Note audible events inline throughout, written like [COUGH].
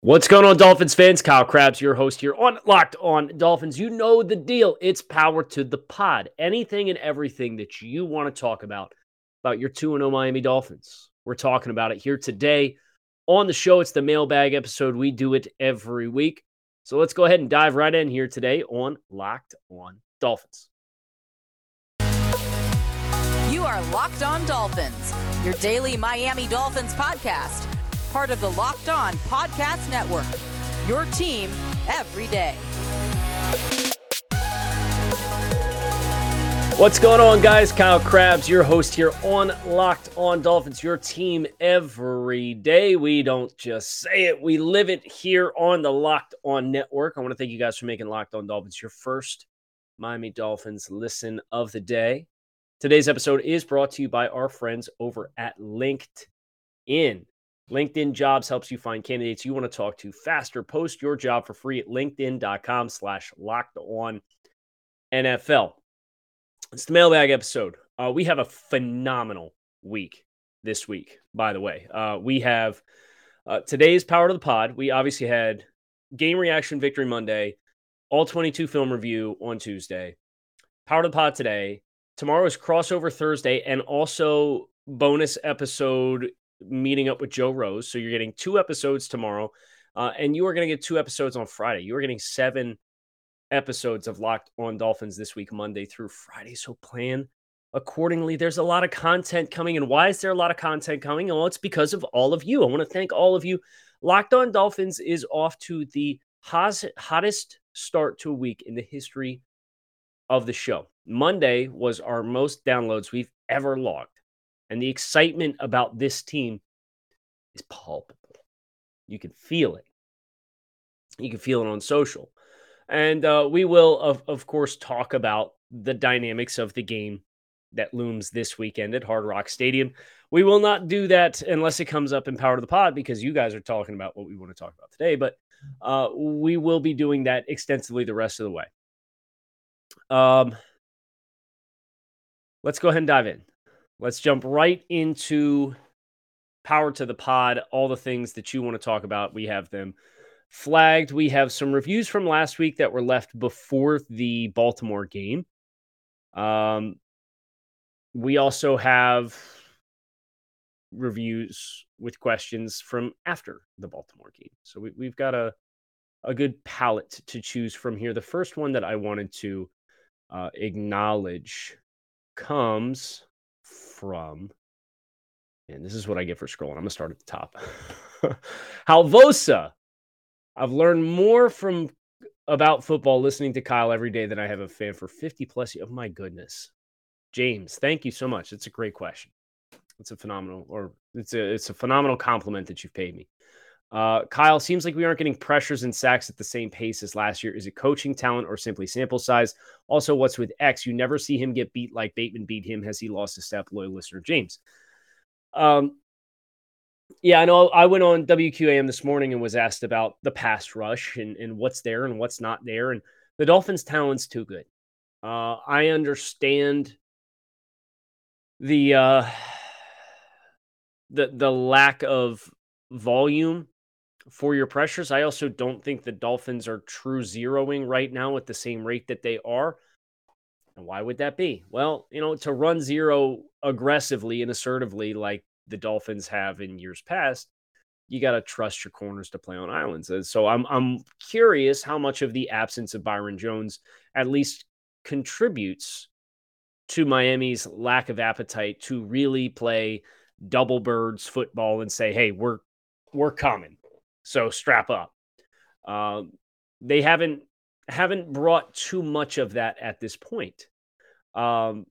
What's going on, Dolphins fans? Kyle Crabbs, your host here on Locked On Dolphins. You know the deal. It's power to the pod. Anything and everything that you want to talk about, about your 2 0 Miami Dolphins. We're talking about it here today on the show. It's the mailbag episode. We do it every week. So let's go ahead and dive right in here today on Locked On Dolphins. You are Locked On Dolphins, your daily Miami Dolphins podcast part of the Locked On Podcast Network. Your team every day. What's going on, guys? Kyle Crabbs, your host here on Locked On Dolphins, your team every day. We don't just say it, we live it here on the Locked On Network. I want to thank you guys for making Locked On Dolphins your first Miami Dolphins listen of the day. Today's episode is brought to you by our friends over at LinkedIn. LinkedIn Jobs helps you find candidates you want to talk to faster. Post your job for free at linkedin.com slash locked on NFL. It's the mailbag episode. Uh, we have a phenomenal week this week, by the way. Uh, we have uh, today's Power to the Pod. We obviously had game reaction victory Monday, all 22 film review on Tuesday, Power to the Pod today. Tomorrow is crossover Thursday and also bonus episode meeting up with Joe Rose. So you're getting two episodes tomorrow, uh, and you are going to get two episodes on Friday. You are getting seven episodes of Locked on Dolphins this week, Monday through Friday. So plan accordingly. There's a lot of content coming. And why is there a lot of content coming? Well, it's because of all of you. I want to thank all of you. Locked on Dolphins is off to the hottest start to a week in the history of the show. Monday was our most downloads we've ever logged. And the excitement about this team is palpable. You can feel it. You can feel it on social. And uh, we will, of, of course, talk about the dynamics of the game that looms this weekend at Hard Rock Stadium. We will not do that unless it comes up in Power to the Pod because you guys are talking about what we want to talk about today. But uh, we will be doing that extensively the rest of the way. Um, let's go ahead and dive in. Let's jump right into power to the pod. All the things that you want to talk about, we have them flagged. We have some reviews from last week that were left before the Baltimore game. Um, we also have reviews with questions from after the Baltimore game. So we, have got a a good palette to choose from here. The first one that I wanted to uh, acknowledge comes from, and this is what I get for scrolling. I'm going to start at the top. [LAUGHS] Halvosa. I've learned more from about football listening to Kyle every day than I have a fan for 50 plus. Oh my goodness. James, thank you so much. It's a great question. It's a phenomenal or it's a it's a phenomenal compliment that you've paid me. Uh, Kyle, seems like we aren't getting pressures and sacks at the same pace as last year. Is it coaching talent or simply sample size? Also, what's with X? You never see him get beat like Bateman beat him. Has he lost a step? Loyal listener James. Um, yeah, I know. I went on WQAM this morning and was asked about the pass rush and, and what's there and what's not there. And the Dolphins' talent's too good. Uh, I understand the uh, [SIGHS] the the lack of volume for your pressures. I also don't think the Dolphins are true zeroing right now at the same rate that they are. And why would that be? Well, you know, to run zero aggressively and assertively like the Dolphins have in years past, you got to trust your corners to play on islands. And so I'm I'm curious how much of the absence of Byron Jones at least contributes to Miami's lack of appetite to really play double birds football and say, "Hey, we're we're coming. So strap up. Um, they haven't haven't brought too much of that at this point. Um,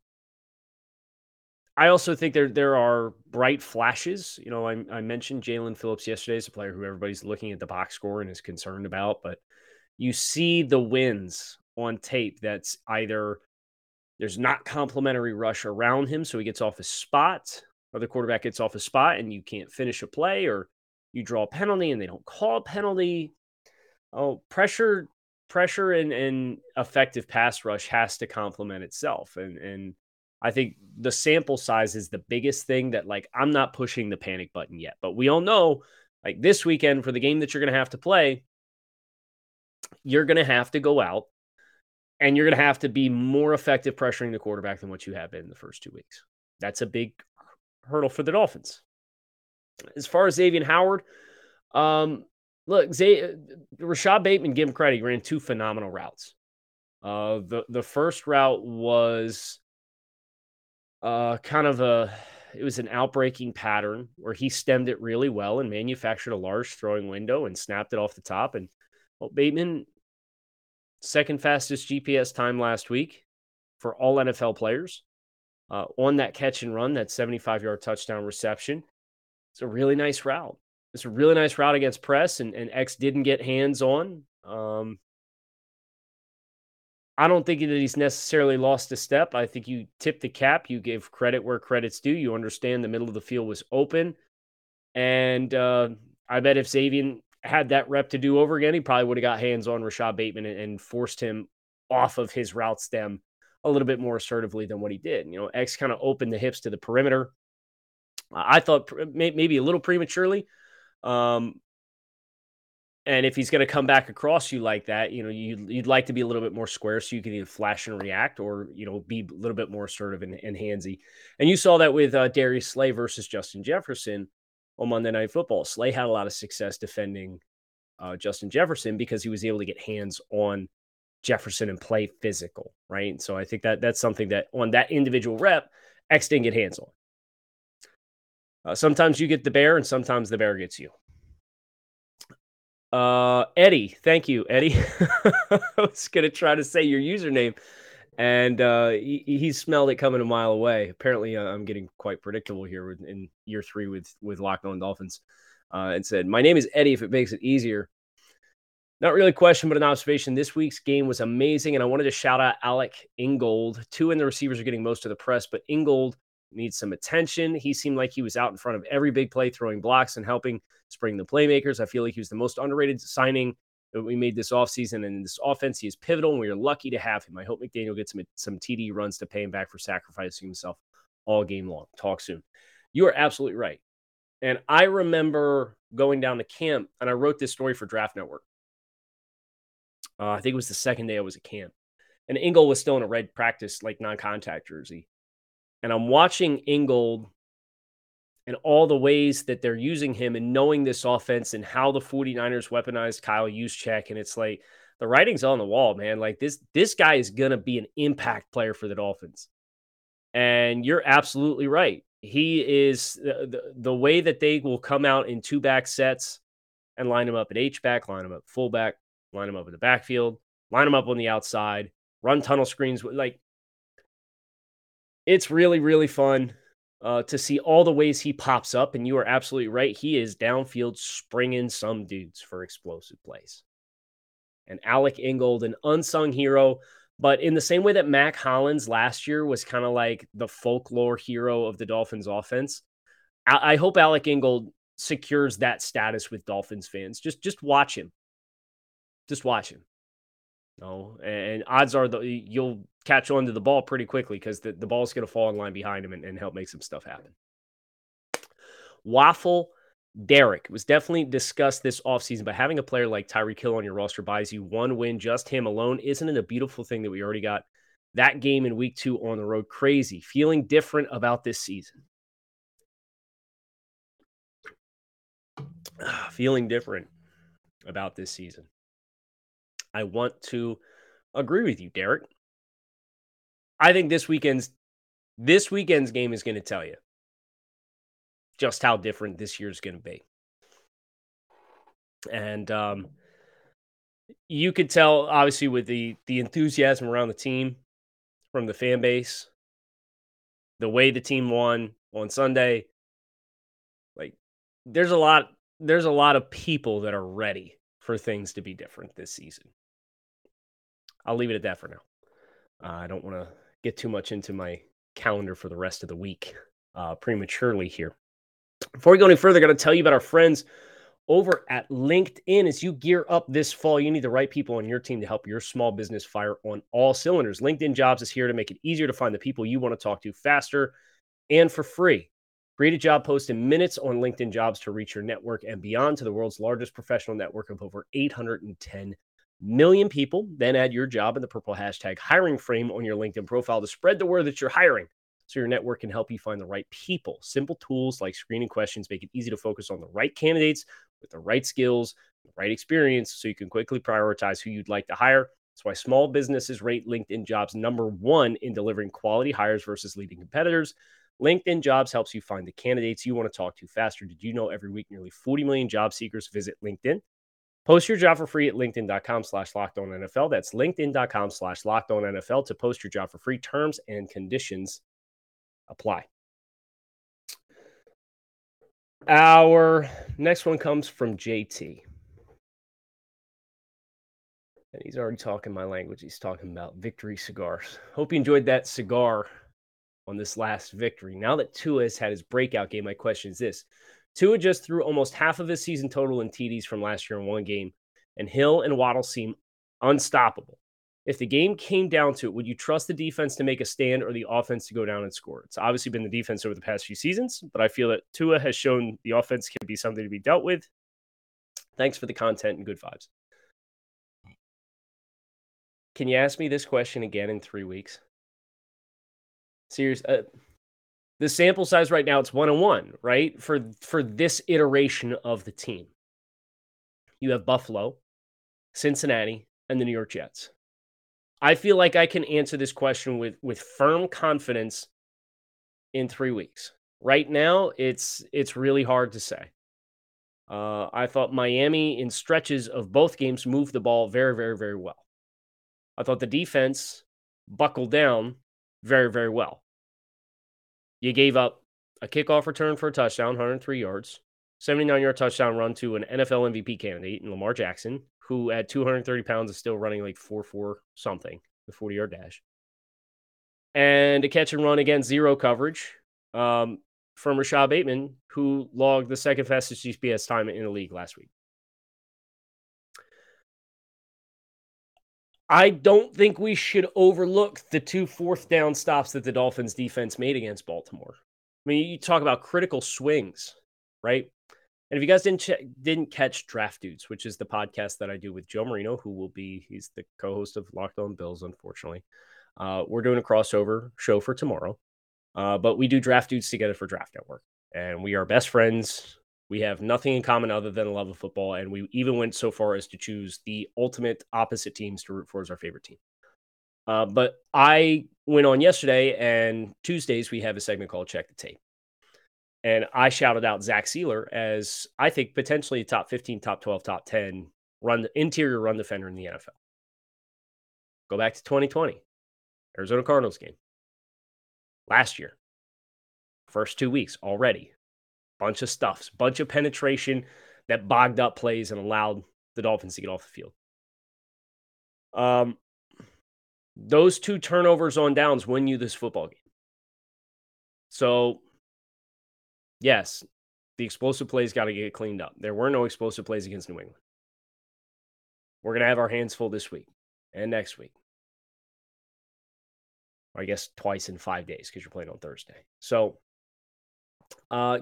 I also think there there are bright flashes. You know, I, I mentioned Jaelan Phillips yesterday as a player who everybody's looking at the box score and is concerned about, but you see the wins on tape. That's either there's not complimentary rush around him, so he gets off his spot, or the quarterback gets off his spot and you can't finish a play, or you draw a penalty and they don't call a penalty. Oh, pressure, pressure and, and effective pass rush has to complement itself. And and I think the sample size is the biggest thing that like I'm not pushing the panic button yet. But we all know Like this weekend for the game that you're going to have to play, you're going to have to go out and you're going to have to be more effective pressuring the quarterback than what you have been in the first two weeks. That's a big hurdle for the Dolphins. As far as Xavier Howard, um, look, Zay, Rashod Bateman, give him credit, he ran two phenomenal routes. Uh, the the first route was uh, kind of a it was an outbreaking pattern where he stemmed it really well and manufactured a large throwing window and snapped it off the top. And well, Bateman, second fastest GPS time last week for all NFL players uh, on that catch and run, that 75 yard touchdown reception. It's a really nice route. It's a really nice route against press, and, and X didn't get hands on. Um, I don't think that he's necessarily lost a step. I think you tip the cap. You give credit where credit's due. You understand the middle of the field was open. And uh, I bet if Xavier had that rep to do over again, he probably would have got hands on Rashod Bateman and, and, forced him off of his route stem a little bit more assertively than what he did. You know, X kind of opened the hips to the perimeter. I thought maybe a little prematurely. Um, and if he's going to come back across you like that, you know, you'd, you'd like to be a little bit more square so you can either flash and react or, you know, be a little bit more assertive and, and handsy. And you saw that with uh, Darius Slay versus Justin Jefferson on Monday Night Football. Slay had a lot of success defending uh, Justin Jefferson because he was able to get hands on Jefferson and play physical, right? So I think that that's something that on that individual rep, X didn't get hands on. Uh, sometimes you get the bear and sometimes the bear gets you. Uh, Eddie, thank you, Eddie. [LAUGHS] I was gonna try to say your username, and uh, he, he smelled it coming a mile away. Apparently, uh, I'm getting quite predictable here in year three with with Locked On Dolphins, uh, and said, "My name is Eddie. If it makes it easier." Not really a question, but an observation. This week's game was amazing, and I wanted to shout out Alec Ingold. Two in the receivers are getting most of the press, but Ingold needs some attention. He seemed like he was out in front of every big play, throwing blocks and helping spring the playmakers. I feel like he was the most underrated signing that we made this offseason. And in this offense, he is pivotal, and we are lucky to have him. I hope McDaniel gets some, some TD runs to pay him back for sacrificing himself all game long. Talk soon. You are absolutely right. And I remember going down to camp, and I wrote this story for Draft Network. Uh, I think it was the second day I was at camp. And Ingold was still in a red practice, like non contact jersey and I'm watching Ingold and all the ways that they're using him and knowing this offense and how the 49ers weaponized Kyle Juszczyk. And it's like the writing's on the wall, man. Like this, this guy is gonna be an impact player for the Dolphins. And you're absolutely right. He is the, the, the way that they will come out in two back sets and line him up at H back, line him up fullback, line him up in the backfield, line him up on the outside, run tunnel screens. Like it's really, really fun uh, to see all the ways he pops up. And you are absolutely right. He is downfield springing some dudes for explosive plays. And Alec Ingold, an unsung hero, but in the same way that Mack Hollins last year was kind of like the folklore hero of the Dolphins offense, I, I hope Alec Ingold secures that status with Dolphins fans. Just just watch him. Just watch him. No, and odds are that you'll catch on to the ball pretty quickly because the, the ball's going to fall in line behind him and, and help make some stuff happen. Waffle Derek was definitely discussed this offseason, but having a player like Tyreek Hill on your roster buys you one win, just him alone. Isn't it a beautiful thing that we already got that game in week two on the road? Crazy. Feeling different about this season. [SIGHS] Feeling different about this season. I want to agree with you, Derek. I think this weekend's this weekend's game is going to tell you just how different this year's going to be. And um, you could tell, obviously, with the the enthusiasm around the team from the fan base, the way the team won on Sunday. Like, there's a lot. There's a lot of people that are ready for things to be different this season. I'll leave it at that for now. Uh, I don't want to get too much into my calendar for the rest of the week uh, prematurely here. Before we go any further, I got to tell you about our friends over at LinkedIn. As you gear up this fall, you need the right people on your team to help your small business fire on all cylinders. LinkedIn Jobs is here to make it easier to find the people you want to talk to faster and for free. Create a job post in minutes on LinkedIn jobs to reach your network and beyond to the world's largest professional network of over 810 million people. Then add your job in the purple hashtag hiring frame on your LinkedIn profile to spread the word that you're hiring so your network can help you find the right people. Simple tools like screening questions make it easy to focus on the right candidates with the right skills, the right experience, so you can quickly prioritize who you'd like to hire. That's why small businesses rate LinkedIn jobs number one in delivering quality hires versus leading competitors. LinkedIn jobs helps you find the candidates you want to talk to faster. Did you know every week nearly 40 million job seekers visit LinkedIn? Post your job for free at LinkedIn.com slash locked on NFL. That's LinkedIn.com slash locked on NFL to post your job for free. Terms and conditions apply. Our next one comes from JT. And he's already talking my language. He's talking about victory cigars. Hope you enjoyed that cigar on this last victory. Now that Tua has had his breakout game, my question is this Tua just threw almost half of his season total in TDs from last year in one game, and Hill and Waddle seem unstoppable. If the game came down to it, would you trust the defense to make a stand or the offense to go down and score? It's obviously been the defense over the past few seasons, but I feel that Tua has shown the offense can be something to be dealt with. Thanks for the content and good vibes. Can you ask me this question again in three weeks? Serious. Uh, the sample size right now it's one on one, right? For for this iteration of the team, you have Buffalo, Cincinnati, and the New York Jets. I feel like I can answer this question with with firm confidence in three weeks. Right now, it's it's really hard to say. Uh, I thought Miami in stretches of both games moved the ball very, very, very well. I thought the defense buckled down very, very well. You gave up a kickoff return for a touchdown, 103 yards, 79 yard touchdown run to an NFL MVP candidate in Lamar Jackson, who at 230 pounds is still running like 4 4 something, the 40 yard dash. And a catch and run against zero coverage um, from Rashod Bateman, who logged the second fastest GPS time in the league last week. I don't think we should overlook the two fourth down stops that the Dolphins defense made against Baltimore. I mean, you talk about critical swings, right? And if you guys didn't ch- didn't catch Draft Dudes, which is the podcast that I do with Joe Marino, who will be he's the co-host of Locked On Bills, unfortunately. Uh, we're doing a crossover show for tomorrow, uh, but we do Draft Dudes together for Draft Network, and we are best friends. We have nothing in common other than a love of football, and we even went so far as to choose the ultimate opposite teams to root for as our favorite team. Uh, but I went on yesterday, and Tuesdays we have a segment called Check the Tape. And I shouted out Zach Sieler as I think potentially top 15, top 12, top 10 run interior run defender in the NFL. Go back to 2020, Arizona Cardinals game. Last year, first two weeks already, bunch of stuffs, bunch of penetration that bogged up plays and allowed the Dolphins to get off the field. Um, those two turnovers on downs win you this football game. So yes, the explosive plays got to get cleaned up. There were no explosive plays against New England. We're going to have our hands full this week and next week. I guess twice in five days because you're playing on Thursday. So, uh,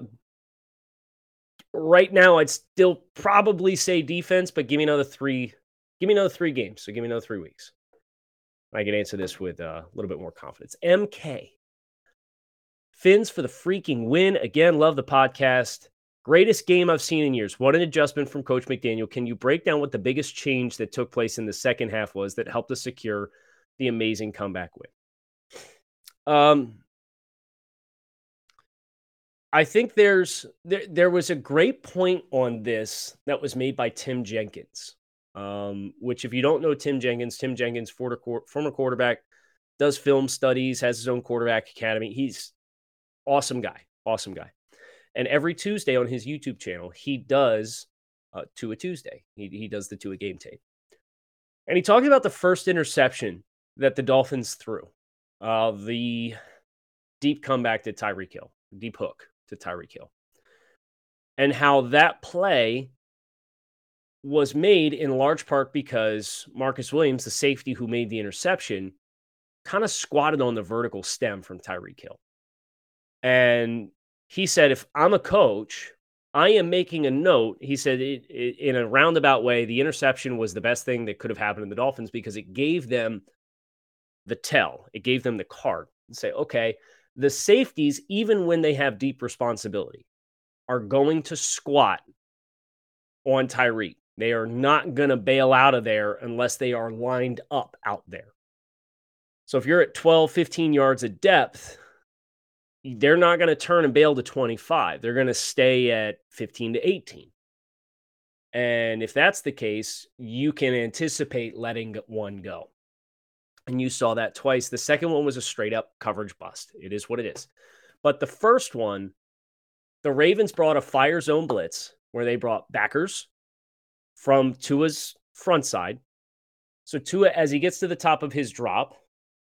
right now, I'd still probably say defense, but give me another three. Give me another three games. So give me another three weeks. I can answer this with uh, a little bit more confidence. MK Fins for the freaking win. Again, love the podcast. Greatest game I've seen in years. What an adjustment from Coach McDaniel. Can you break down what the biggest change that took place in the second half was that helped us secure the amazing comeback win? Um, I think there's there, there was a great point on this that was made by Tim Jenkins. Um, which, if you don't know Tim Jenkins, Tim Jenkins, former quarterback, does film studies, has his own quarterback academy. He's awesome guy, awesome guy. And every Tuesday on his YouTube channel, he does uh, a Tuesday. He, he does the to a game tape. And he talked about the first interception that the Dolphins threw, uh, the deep comeback to Tyreek Hill, deep hook to Tyreek Hill, and how that play was made in large part because Marcus Williams, the safety who made the interception, kind of squatted on the vertical stem from Tyreek Hill. And he said, if I'm a coach, I am making a note. He said, it, it, in a roundabout way, the interception was the best thing that could have happened to the Dolphins because it gave them the tell, it gave them the card and say, okay, the safeties, even when they have deep responsibility, are going to squat on Tyreek. They are not going to bail out of there unless they are lined up out there. So if you're at 12, 15 yards of depth, they're not going to turn and bail to 25. They're going to stay at 15 to 18. And if that's the case, you can anticipate letting one go. And you saw that twice. The second one was a straight up coverage bust. It is what it is. But the first one, the Ravens brought a fire zone blitz where they brought backers from Tua's front side. So Tua, as he gets to the top of his drop,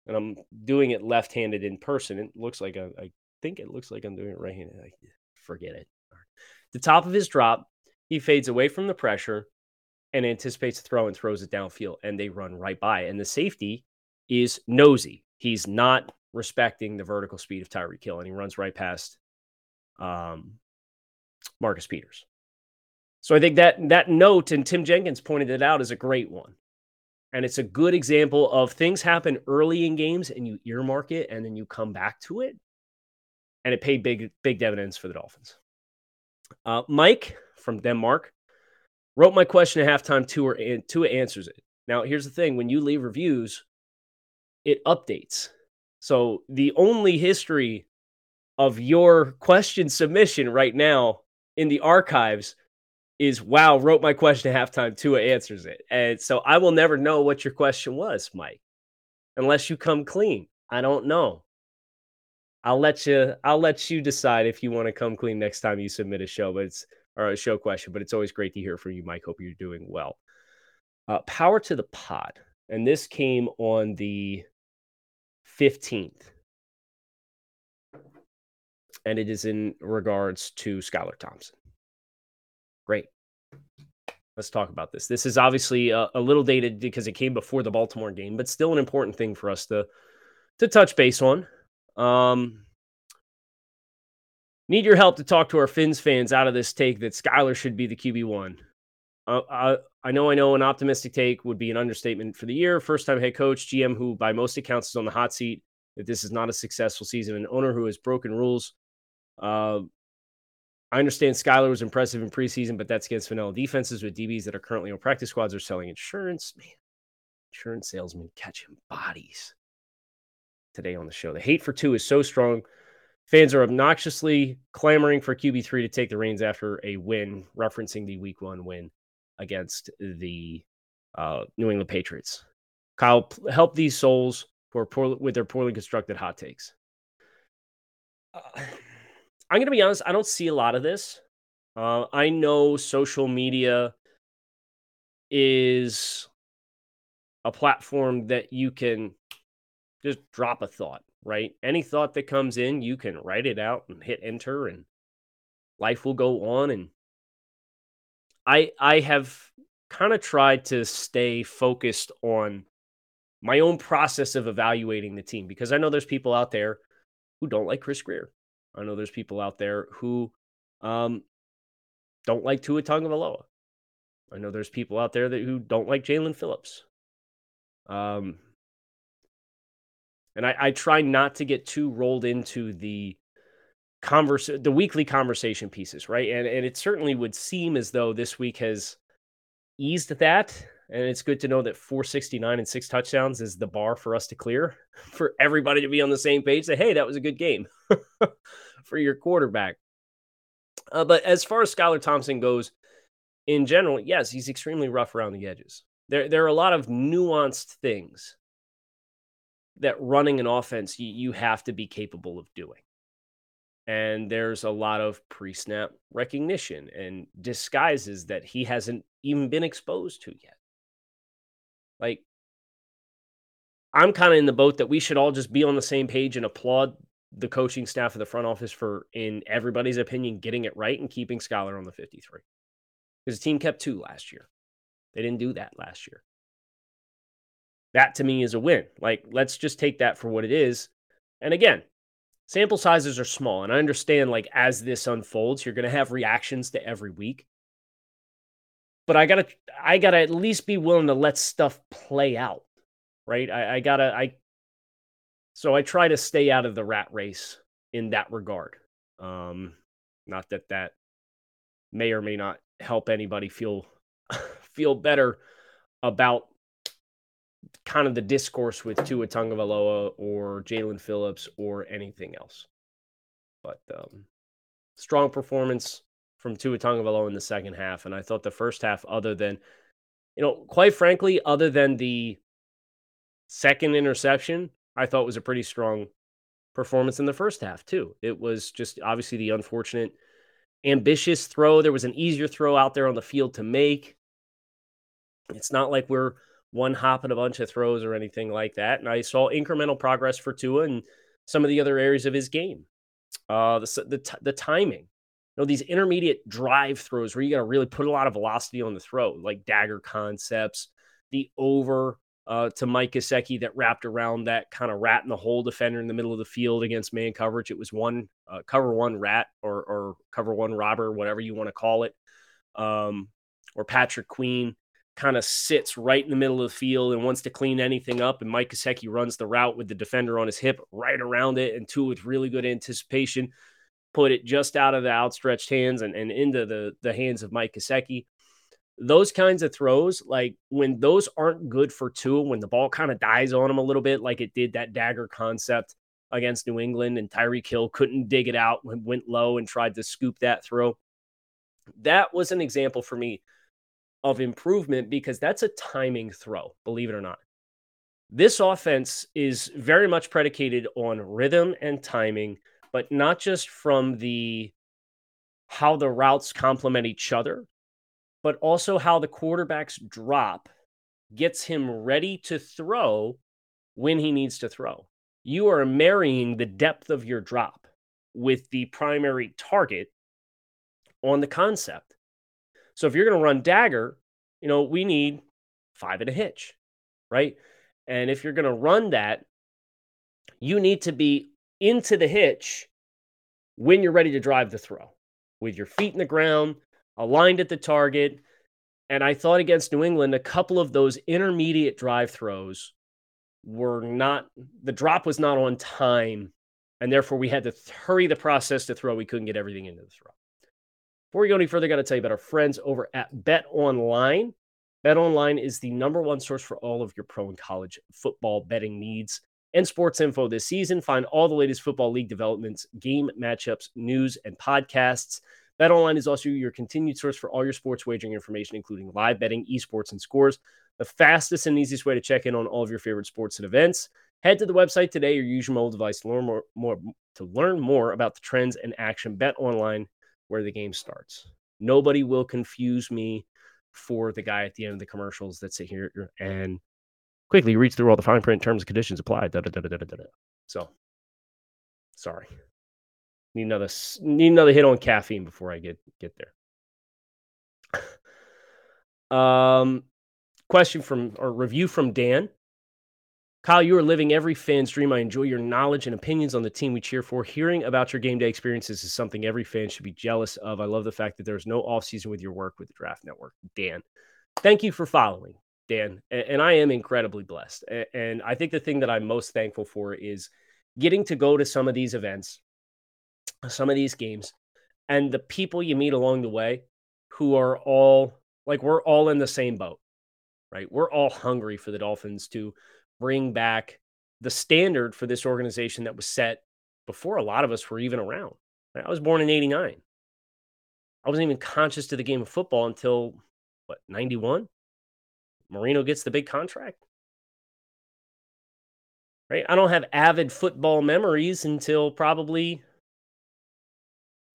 and I'm doing it left handed in person, it looks like I, I think it looks like I'm doing it right handed. Forget it. The top of his drop, he fades away from the pressure and anticipates the throw and throws it downfield, and they run right by. And the safety is nosy. He's not respecting the vertical speed of Tyreek Hill, and he runs right past um, Marcus Peters. So I think that that note, and Tim Jenkins pointed it out, is a great one. And it's a good example of things happen early in games and you earmark it and then you come back to it. And it paid big, big dividends for the Dolphins. Uh, Mike from Denmark wrote my question at halftime. Tua, Tua answers it. Now, here's the thing when you leave reviews, it updates. So the only history of your question submission right now in the archives is wow, wrote my question at halftime. Tua answers it. And so I will never know what your question was, Mike, unless you come clean. I don't know. I'll let you I'll let you decide if you want to come clean next time you submit a show, but it's or a show question, but it's always great to hear from you, Mike. Hope you're doing well. Uh, power to the pod. And this came on the 15th. And it is in regards to Skylar Thompson. Great. Let's talk about this. This is obviously a, a, little dated because it came before the Baltimore game, but still an important thing for us to to touch base on. Um, need your help to talk to our Fins fans out of this take that Skylar should be the QB one. Uh, I, I know, I know, an optimistic take would be an understatement for the year. First time head coach, GM, who by most accounts is on the hot seat. That this is not a successful season, an owner who has broken rules. Uh, I understand Skylar was impressive in preseason, but that's against vanilla defenses with DBs that are currently on practice squads are selling insurance. Man, insurance salesmen catching bodies today on the show. The hate for Tua is so strong. Fans are obnoxiously clamoring for QB3 to take the reins after a win, referencing the week one win against the uh, New England Patriots. Kyle, help these souls who are poor, with their poorly constructed hot takes. Uh, I'm going to be honest, I don't see a lot of this. Uh, I know social media is a platform that you can just drop a thought, right? Any thought that comes in, you can write it out and hit enter and life will go on and I I have kind of tried to stay focused on my own process of evaluating the team because I know there's people out there who don't like Chris Grier. I know there's people out there who um, don't like Tua Tagovailoa. I know there's people out there that who don't like Jaelan Phillips. Um, and I, I try not to get too rolled into the converse the weekly conversation pieces, right? And and it certainly would seem as though this week has eased that. And it's good to know that 469 and six touchdowns is the bar for us to clear, [LAUGHS] for everybody to be on the same page. Say, hey, that was a good game. [LAUGHS] for your quarterback. Uh, but as far as Skylar Thompson goes, in general, yes, he's extremely rough around the edges. There, there are a lot of nuanced things that running an offense you, you have to be capable of doing. And there's a lot of pre snap recognition and disguises that he hasn't even been exposed to yet. Like, I'm kind of in the boat that we should all just be on the same page and applaud the coaching staff of the front office for, in everybody's opinion, getting it right and keeping Skylar on the 53. Because the team kept two last year. They didn't do that last year. That to me is a win. Like, let's just take that for what it is. And again, sample sizes are small. And I understand, like, as this unfolds, you're going to have reactions to every week. But I gotta, I gotta at least be willing to let stuff play out, right? I, I gotta, I. So I try to stay out of the rat race in that regard. Um, not that that may or may not help anybody feel [LAUGHS] feel better about kind of the discourse with Tua Tagovailoa or Jaelan Phillips or anything else. But um, strong performance from Tua Tagovailoa in the second half, and I thought the first half, other than you know, quite frankly, other than the second interception, I thought was a pretty strong performance in the first half too. It was just obviously the unfortunate ambitious throw. There was an easier throw out there on the field to make. It's not like we're one hop and a bunch of throws or anything like that. And I saw incremental progress for Tua and some of the other areas of his game. Uh, the the, the timing, you know, these intermediate drive throws where you got to really put a lot of velocity on the throw, like dagger concepts, the over uh, to Mike Gesicki that wrapped around that kind of rat in the hole defender in the middle of the field against man coverage. It was one uh, cover one rat or, or cover one robber, whatever you want to call it. Um, or Patrick Queen kind of sits right in the middle of the field and wants to clean anything up. And Mike Gesicki runs the route with the defender on his hip right around it. And Tua with really good anticipation, put it just out of the outstretched hands and, and into the, the hands of Mike Gesicki those kinds of throws, like when those aren't good for Tua, when the ball kind of dies on him a little bit, like it did that dagger concept against New England, and Tyreek Hill couldn't dig it out, went low and tried to scoop that throw. That was an example for me of improvement because that's a timing throw, believe it or not. This offense is very much predicated on rhythm and timing, but not just from the how the routes complement each other, but also how the quarterback's drop gets him ready to throw when he needs to throw. You are marrying the depth of your drop with the primary target on the concept. So if you're going to run dagger, you know, we need five and a hitch, right? And if you're going to run that, you need to be into the hitch when you're ready to drive the throw with your feet in the ground, aligned at the target. And I thought against New England, a couple of those intermediate drive throws were not, the drop was not on time. And therefore, we had to hurry the process to throw. We couldn't get everything into the throw. Before we go any further, I got to tell you about our friends over at Bet Online. Bet Online is the number one source for all of your pro and college football betting needs and sports info this season. Find all the latest football league developments, game matchups, news, and podcasts. BetOnline is also your continued source for all your sports wagering information, including live betting, esports, and scores. The fastest and easiest way to check in on all of your favorite sports and events. Head to the website today or use your mobile device to learn more, more to learn more about the trends and action. Bet online where the game starts. Nobody will confuse me for the guy at the end of the commercials that sit here and quickly reads through all the fine print terms and conditions apply. Da, da, da, da, da, da. So, sorry. Need another need another hit on caffeine before I get get there. [SIGHS] um, question from or review from Dan. Kyle, you are living every fan's dream. I enjoy your knowledge and opinions on the team we cheer for. Hearing about your game day experiences is something every fan should be jealous of. I love the fact that there's no offseason with your work with the Draft Network. Dan, thank you for following, Dan. And I am incredibly blessed. And I think the thing that I'm most thankful for is getting to go to some of these events some of these games and the people you meet along the way who are all like we're all in the same boat right we're all hungry for the dolphins to bring back the standard for this organization that was set before a lot of us were even around. I was born in 89 i wasn't even conscious to the game of football until what 91 marino gets the big contract. Right? I don't have avid football memories until probably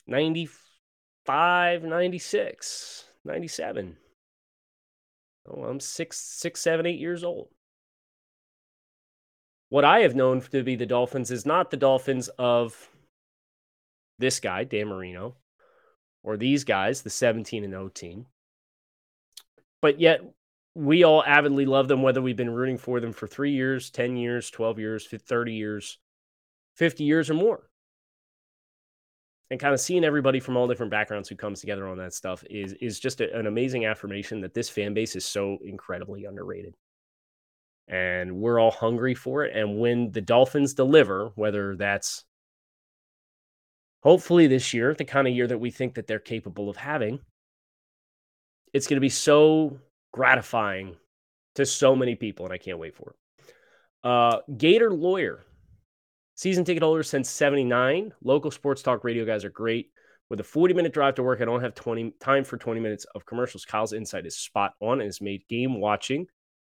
95, 96, 97. Oh, I'm six, six, seven, eight years old. What I have known to be the Dolphins is not the Dolphins of this guy, Dan Marino, or these guys, the 17 and 0 team. But yet, we all avidly love them, whether we've been rooting for them for three years, 10 years, 12 years, 30 years, 50 years, or more. and kind of seeing everybody from all different backgrounds who comes together on that stuff is is just a, an amazing affirmation that this fan base is so incredibly underrated and we're all hungry for it and when the dolphins deliver whether that's hopefully this year the kind of year that we think that they're capable of having it's going to be so gratifying to so many people and i can't wait for it uh, gator lawyer Season ticket holder since 79. Local sports talk radio guys are great. With a 40 minute drive to work, I don't have 20 time for 20 minutes of commercials. Kyle's insight is spot on and has made game watching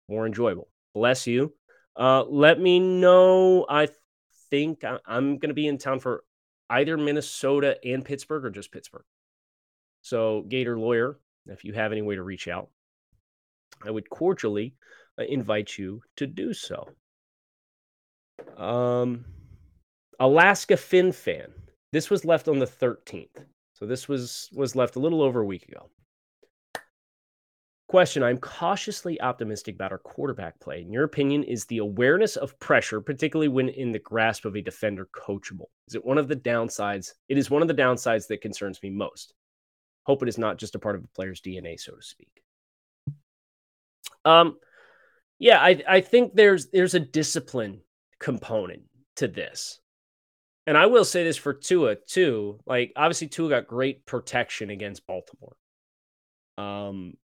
more enjoyable. Bless you. Uh, let me know. I think I'm going to be in town for either Minnesota and Pittsburgh or just Pittsburgh. So, Gator Lawyer, if you have any way to reach out, I would cordially uh, invite you to do so. Um, Alaska Fin Fan. This was left on the 13th. So this was was left a little over a week ago. Question I'm cautiously optimistic about our quarterback play. In your opinion, is the awareness of pressure, particularly when in the grasp of a defender, coachable? Is it one of the downsides? It is one of the downsides that concerns me most. Hope it is not just a part of a player's DNA, so to speak. Um, yeah, I, I think there's there's a discipline component to this. And I will say this for Tua too. Like obviously Tua got great protection against Baltimore. Um,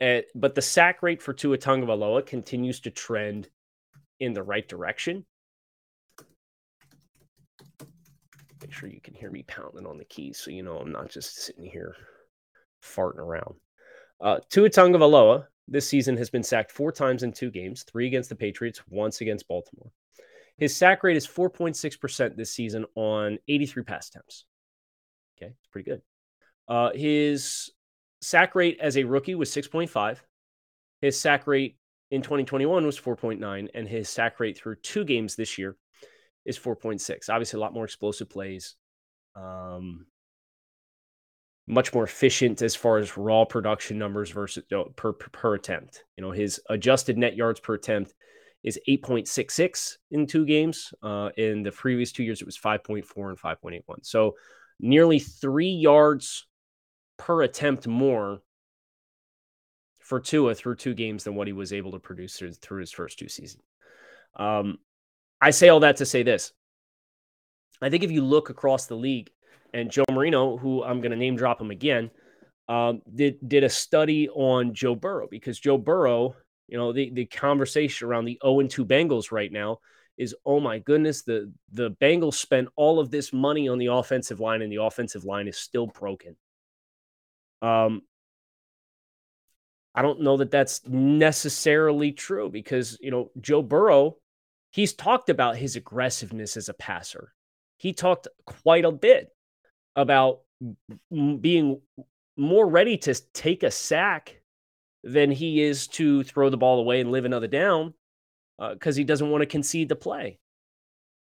and, but the sack rate for Tua Tagovailoa continues to trend in the right direction. Make sure you can hear me pounding on the keys, so you know I'm not just sitting here farting around. Uh, Tua Tagovailoa this season has been sacked four times in two games: three against the Patriots, once against Baltimore. His sack rate is 4.6% this season on 83 pass attempts. Okay, it's pretty good. Uh, his sack rate as a rookie was 6.5. His sack rate in 2021 was 4.9, and his sack rate through two games this year is 4.6. Obviously, a lot more explosive plays, um, much more efficient as far as raw production numbers versus per, per, per attempt. You know, his adjusted net yards per attempt is 8.66 in two games. Uh, in the previous two years, it was 5.4 and 5.81. So nearly three yards per attempt more for Tua through two games than what he was able to produce through, through his first two seasons. Um, I say all that to say this. I think if you look across the league, and Joe Marino, who I'm going to name drop him again, um, did did a study on Joe Burrow because Joe Burrow you know, the, the conversation around the 0 2 Bengals right now is oh my goodness, the the Bengals spent all of this money on the offensive line, and the offensive line is still broken. Um, I don't know that that's necessarily true because you know Joe Burrow, he's talked about his aggressiveness as a passer. He talked quite a bit about being more ready to take a sack than he is to throw the ball away and live another down because uh, he doesn't want to concede the play.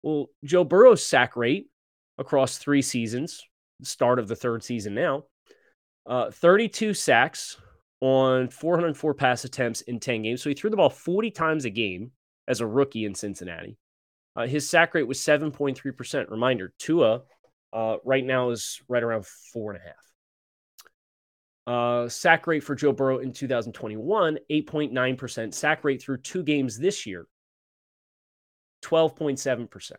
Well, Joe Burrow's sack rate across three seasons, start of the third season now, uh, 32 sacks on 404 pass attempts in 10 games. So he threw the ball 40 times a game as a rookie in Cincinnati. Uh, his sack rate was 7.3%. Reminder, Tua uh, right now is right around four and a half. Uh, sack rate for Joe Burrow in 2021, 8.9%. Sack rate through two games this year, 12.7%.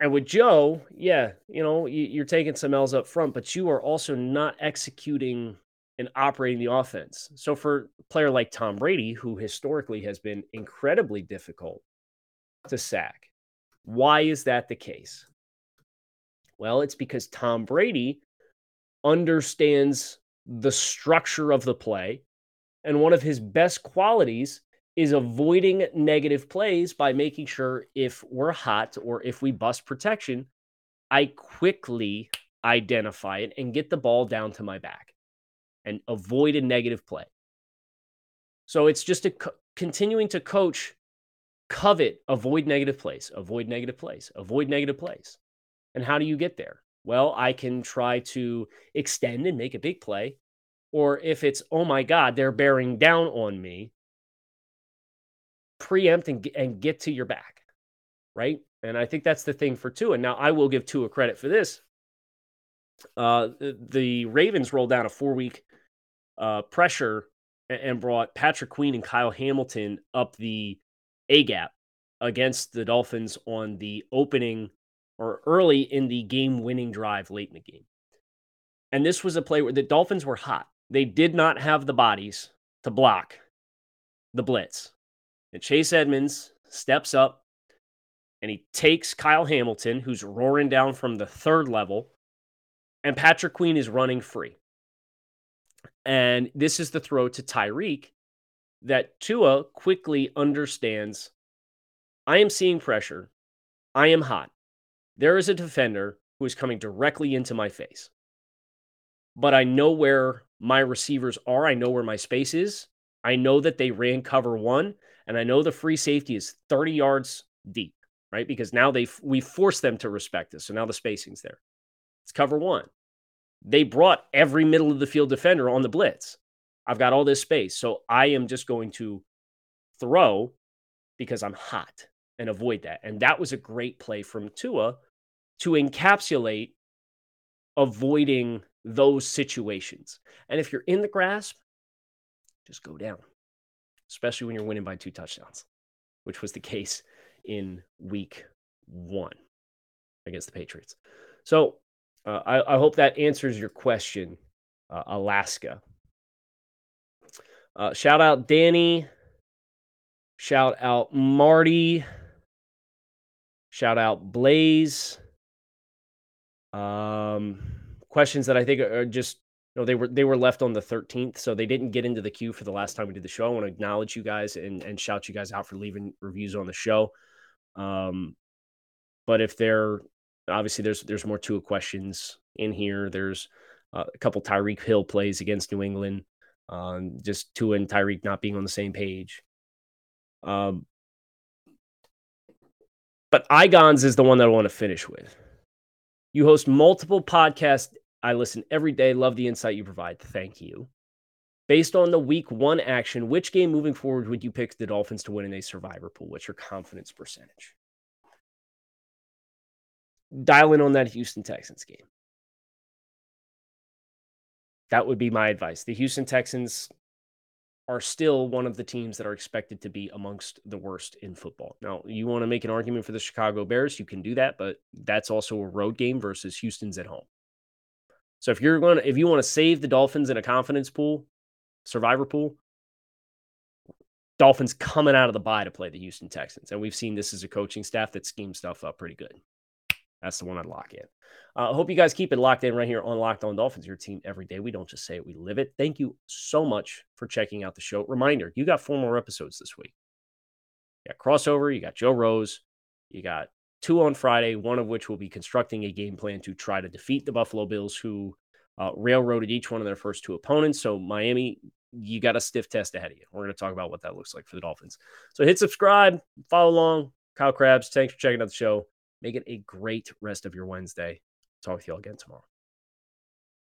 And with Joe, yeah, you know, you're taking some L's up front, but you are also not executing and operating the offense. So for a player like Tom Brady, who historically has been incredibly difficult to sack, why is that the case? Well, it's because Tom Brady understands the structure of the play. And one of his best qualities is avoiding negative plays by making sure if we're hot or if we bust protection, I quickly identify it and get the ball down to my back and avoid a negative play. So it's just a co- continuing to coach, covet, avoid negative plays, avoid negative plays, avoid negative plays. And how do you get there? well, I can try to extend and make a big play. Or if it's, oh my God, they're bearing down on me, preempt and, and get to your back. right? And I think that's the thing for Tua. And now, I will give Tua credit for this. Uh, the Ravens rolled down a four week uh, pressure and brought Patrick Queen and Kyle Hamilton up the A gap against the Dolphins on the opening or early in the game winning drive late in the game. And this was a play where the Dolphins were hot. They did not have the bodies to block the blitz. And Chase Edmonds steps up and he takes Kyle Hamilton, who's roaring down from the third level, and Patrick Queen is running free. And this is the throw to Tyreek that Tua quickly understands I am seeing pressure. I am hot. There is a defender who is coming directly into my face. But I know where my receivers are. I know where my space is. I know that they ran cover one, and I know the free safety is 30 yards deep, right? Because now they we force them to respect this. So now the spacing's there. It's cover one. They brought every middle of the field defender on the blitz. I've got all this space. So I am just going to throw because I'm hot and avoid that. And that was a great play from Tua to encapsulate avoiding those situations. And if you're in the grasp, just go down, especially when you're winning by two touchdowns, which was the case in week one against the Patriots. So uh, I, I, hope that answers your question, uh, Alaska. Uh, shout out Danny. Shout out Marty. Shout out Blaze. Um, questions that I think are just know they were they were left on the 13th, so they didn't get into the queue for the last time we did the show. I want to acknowledge you guys and and shout you guys out for leaving reviews on the show. Um, but if there obviously there's there's more Tua questions in here. There's uh, a couple Tyreek Hill plays against New England. Um, just Tua and Tyreek not being on the same page. Um, but Igons is the one that I want to finish with. You host multiple podcasts. I listen every day. Love the insight you provide. Thank you. Based on the week one action, which game moving forward would you pick the Dolphins to win in a survivor pool? What's your confidence percentage? Dial in on that Houston Texans game. That would be my advice. The Houston Texans are still one of the teams that are expected to be amongst the worst in football. Now, you want to make an argument for the Chicago Bears, you can do that, but that's also a road game versus Houston's at home. So if you're going to if you want to save the Dolphins in a confidence pool, survivor pool, Dolphins coming out of the bye to play the Houston Texans. And we've seen this as a coaching staff that schemes stuff up pretty good. That's the one I'd lock in. I uh, hope you guys keep it locked in right here on Locked On Dolphins, your team every day. We don't just say it, we live it. Thank you so much for checking out the show. Reminder you got four more episodes this week. You got crossover, you got Joe Rose, you got two on Friday, one of which will be constructing a game plan to try to defeat the Buffalo Bills, who uh, railroaded each one of their first two opponents. So, Miami, you got a stiff test ahead of you. We're going to talk about what that looks like for the Dolphins. So, hit subscribe, follow along. Kyle Crabbs, thanks for checking out the show. Make it a great rest of your Wednesday. Talk with you all again tomorrow.